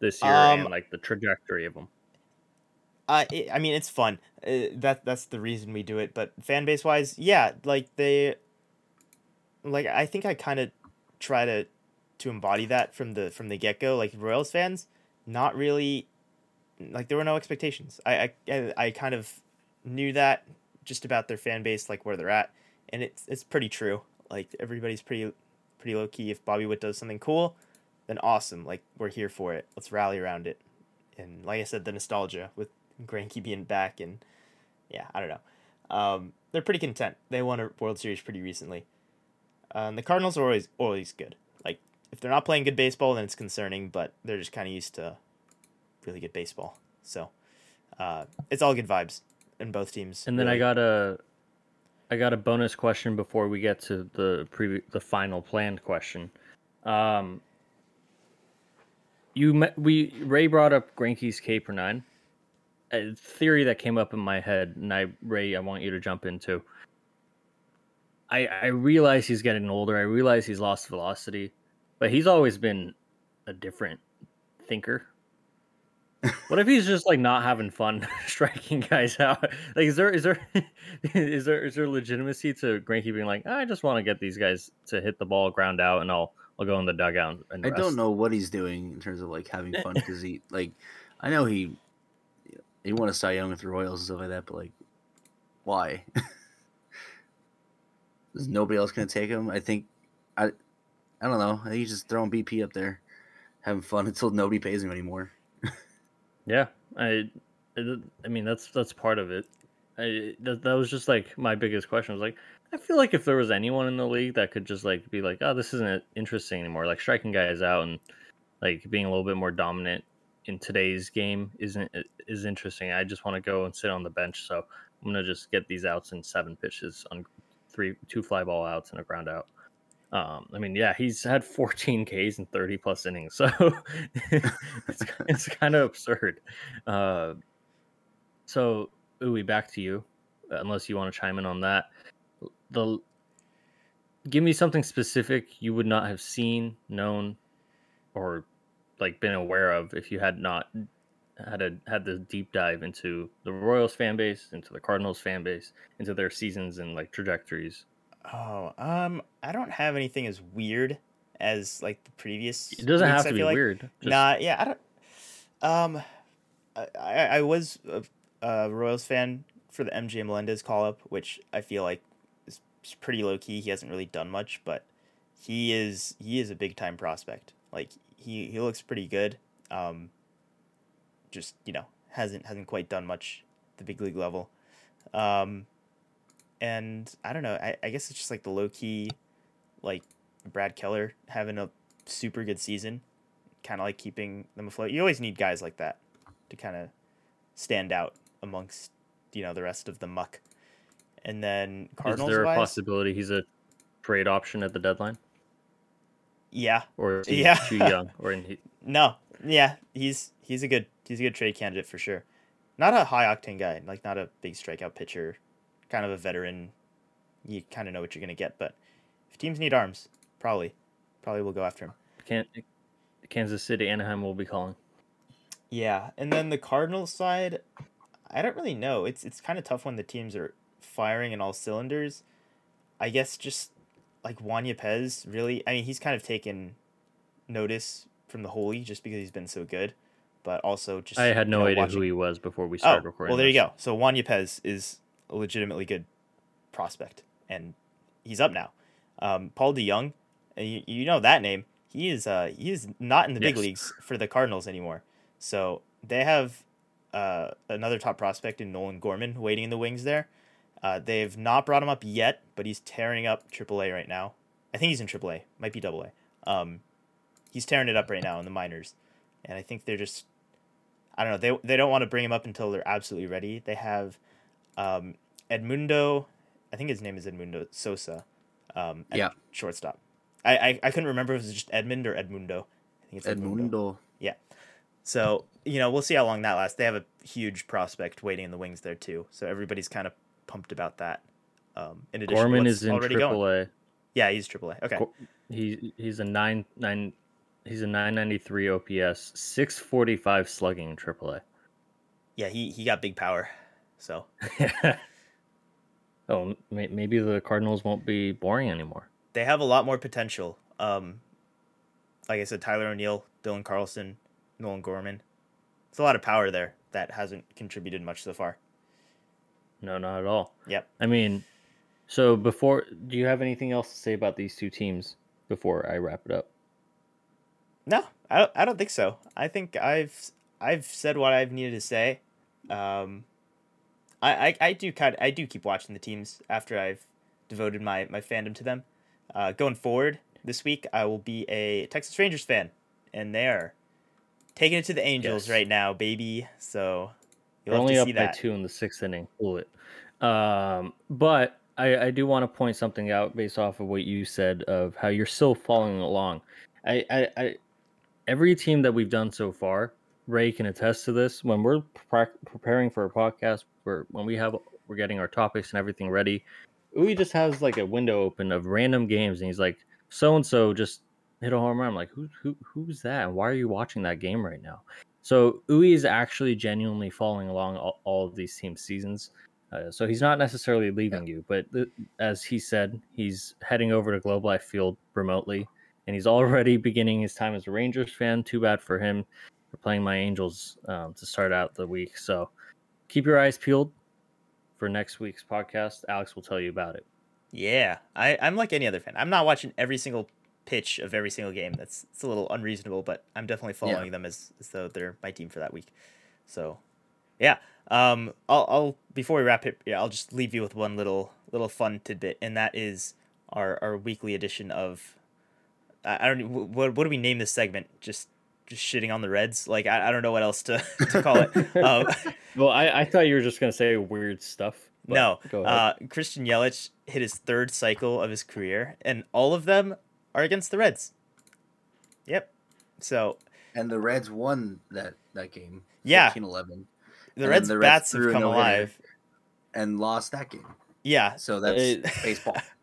this year Um, and like the trajectory of them? Uh, it, I mean, it's fun. Uh, that that's the reason we do it. But fan base wise, yeah, like they, like I think I kind of try to to embody that from the from the get go. Like Royals fans, not really, like there were no expectations. I I I kind of knew that just about their fan base, like where they're at, and it's it's pretty true. Like everybody's pretty pretty low key. If Bobby Witt does something cool, then awesome. Like we're here for it. Let's rally around it. And like I said, the nostalgia with Greinke being back and yeah, I don't know. Um, they're pretty content. They won a World Series pretty recently. And the Cardinals are always always good. Like if they're not playing good baseball, then it's concerning. But they're just kind of used to really good baseball. So uh, it's all good vibes in both teams. And then I got a I got a bonus question before we get to the previ- the final planned question. Um, you met, we Ray brought up Greinke's K per nine. A theory that came up in my head, and I Ray, I want you to jump into. I I realize he's getting older. I realize he's lost velocity, but he's always been a different thinker. what if he's just like not having fun striking guys out? Like, is there is there is there is there legitimacy to Greinke being like, I just want to get these guys to hit the ball ground out, and I'll I'll go in the dugout. And I rest. don't know what he's doing in terms of like having fun because he like I know he he won a Cy Young with the Royals and stuff like that, but like why? Is nobody else gonna take him? I think I I don't know. I think he's just throwing BP up there, having fun until nobody pays him anymore. Yeah, I, I I mean that's that's part of it. I that, that was just like my biggest question was like I feel like if there was anyone in the league that could just like be like oh this isn't interesting anymore like striking guys out and like being a little bit more dominant in today's game isn't is interesting. I just want to go and sit on the bench, so I'm gonna just get these outs in seven pitches on three two fly ball outs and a ground out. Um, I mean, yeah, he's had 14 Ks and 30 plus innings, so it's, it's kind of absurd. Uh, so, Uwe, back to you, unless you want to chime in on that. The give me something specific you would not have seen, known, or like been aware of if you had not had a had the deep dive into the Royals fan base, into the Cardinals fan base, into their seasons and like trajectories. Oh, um, I don't have anything as weird as like the previous. It doesn't weeks, have to be like. weird. Just, Nah, yeah, I don't. Um, I I, I was a, a Royals fan for the MJ Melendez call up, which I feel like is, is pretty low key. He hasn't really done much, but he is he is a big time prospect. Like he he looks pretty good. Um, just you know hasn't hasn't quite done much at the big league level. Um, and I don't know. I, I guess it's just like the low key, like Brad Keller having a super good season, kind of like keeping them afloat. You always need guys like that to kind of stand out amongst you know the rest of the muck. And then Cardinals is there a wise, possibility he's a trade option at the deadline, yeah, or is he Yeah. too young, or he, no, yeah, he's he's a good he's a good trade candidate for sure. Not a high octane guy, like not a big strikeout pitcher, kind of a veteran. You kind of know what you're gonna get, but if teams need arms, probably, probably will go after him. can't Kansas City, Anaheim will be calling. Yeah, and then the Cardinals side, I don't really know. It's it's kind of tough when the teams are firing in all cylinders. I guess just like Juan Yepez, really. I mean, he's kind of taken notice from the whole league just because he's been so good, but also just I had you no know, idea watching- who he was before we Oh, started recording. well, there you go. So Juan Yepez is a legitimately good prospect, and he's up now. Um, Paul DeJong, you, you know that name. He is uh he is not in the big leagues for the Cardinals anymore. So they have uh another top prospect in Nolan Gorman waiting in the wings there. Uh, they've not brought him up yet, but he's tearing up AAA right now. I think he's in AAA, might be AA. Um, he's tearing it up right now in the minors, and I think they're just I don't know. They they don't want to bring him up until they're absolutely ready. They have um, Edmundo, I think his name is Edmundo Sosa, um, at Yeah. shortstop. I, I I couldn't remember if it was just Edmund or Edmundo. I think it's Edmundo. Edmundo. So you know we'll see how long that lasts. They have a huge prospect waiting in the wings there too. So everybody's kind of pumped about that. Um, in addition, Gorman is in already AAA. going. Yeah, he's AAA. Okay. He he's a nine nine. He's a 993 OPS, 645 slugging in AAA. Yeah, he he got big power. So oh, may, maybe the Cardinals won't be boring anymore. they have a lot more potential. Um, like I said, Tyler O'Neill, Dylan Carlson, Nolan Gorman. It's a lot of power there that hasn't contributed much so far. No, not at all. Yep. I mean, so before, do you have anything else to say about these two teams before I wrap it up? No, I don't, I don't think so. I think I've I've said what I've needed to say. Um, I, I, I do kind I do keep watching the teams after I've devoted my, my fandom to them. Uh, going forward this week, I will be a Texas Rangers fan, and they are taking it to the Angels Yes. right now, baby. So you'll have only to up see by that. two in the sixth inning. Cool it. Um, but I, I do want to point something out based off of what you said of how you're still following along. I, I, I every team that we've done so far, Ray can attest to this. When we're pre- preparing for a podcast, where when we have we're getting our topics and everything ready, Uwe just has like a window open of random games, and he's like, "So and so just hit a home run." I'm like, "Who who who's that? And why are you watching that game right now?" So Uwe is actually genuinely following along all, all of these team seasons. Uh, so he's not necessarily leaving you, but th- as he said, he's heading over to Globe Life Field remotely, and he's already beginning his time as a Rangers fan. Too bad for him for playing my Angels um, to start out the week. So keep your eyes peeled for next week's podcast. Alex will tell you about it. Yeah, I, I'm like any other fan. I'm not watching every single pitch of every single game. That's it's a little unreasonable, but I'm definitely following them as, as though they're my team for that week. So, yeah. Um, I'll, I'll before we wrap it, yeah, I'll just leave you with one little little fun tidbit, and that is our our weekly edition of. I, I don't what what do we name this segment? Just just shitting on the Reds. Like I, I don't know what else to, to call it. Um, well, I, I thought you were just gonna say weird stuff. no, uh, Christian Yelich hit his third cycle of his career, and all of them are against the Reds. Yep. So. And the Reds won that that game. Yeah. 14-11. The and Reds, the Reds bats have come alive. And lost that game. Yeah. So that's it, baseball.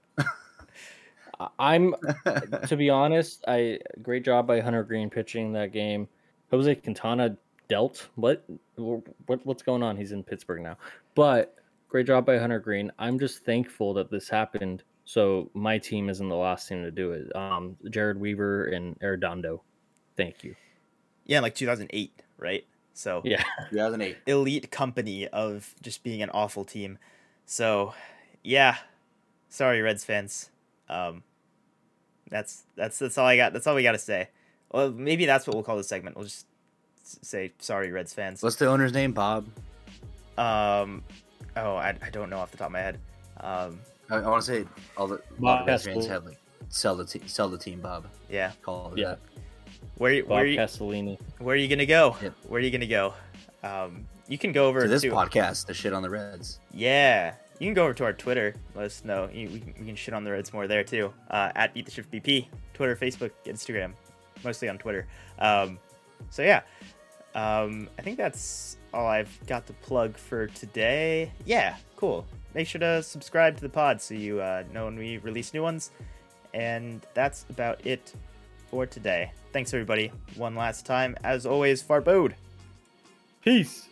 I'm to be honest, I great job by Hunter Greene pitching that game. Jose Quintana dealt. What what what's going on? He's in Pittsburgh now. But great job by Hunter Greene. I'm just thankful that this happened. So my team isn't the last team to do it. Um, Jered Weaver and Arredondo. Thank you. Yeah, like 2008, right? So yeah, 2008. Elite company of just being an awful team. So yeah, sorry Reds fans. Um, that's that's that's all I got. That's all we got to say. Well, maybe that's what we'll call the segment. We'll just say sorry, Reds fans. What's the owner's name? Bob. Um, oh, I, I don't know off the top of my head. Um, I, I want to say all the Bob Reds fans have like sell the team, sell the team, Bob. Yeah, call it yeah. That. Where, Bob where you, Castellini. Where are you gonna go? Yep. Where are you gonna go? Um, you can go over to this to, podcast, the shit on the Reds. Yeah, you can go over to our Twitter. Let us know. You, we, can, we can shit on the Reds more there too. Uh, at Beat the Shift BP, Twitter, Facebook, Instagram, mostly on Twitter. Um, so yeah, um, I think that's all I've got to plug for today. Yeah, cool. Make sure to subscribe to the pod so you uh, know when we release new ones. And that's about it for today. Thanks everybody. One last time, as always, Farbode. Peace.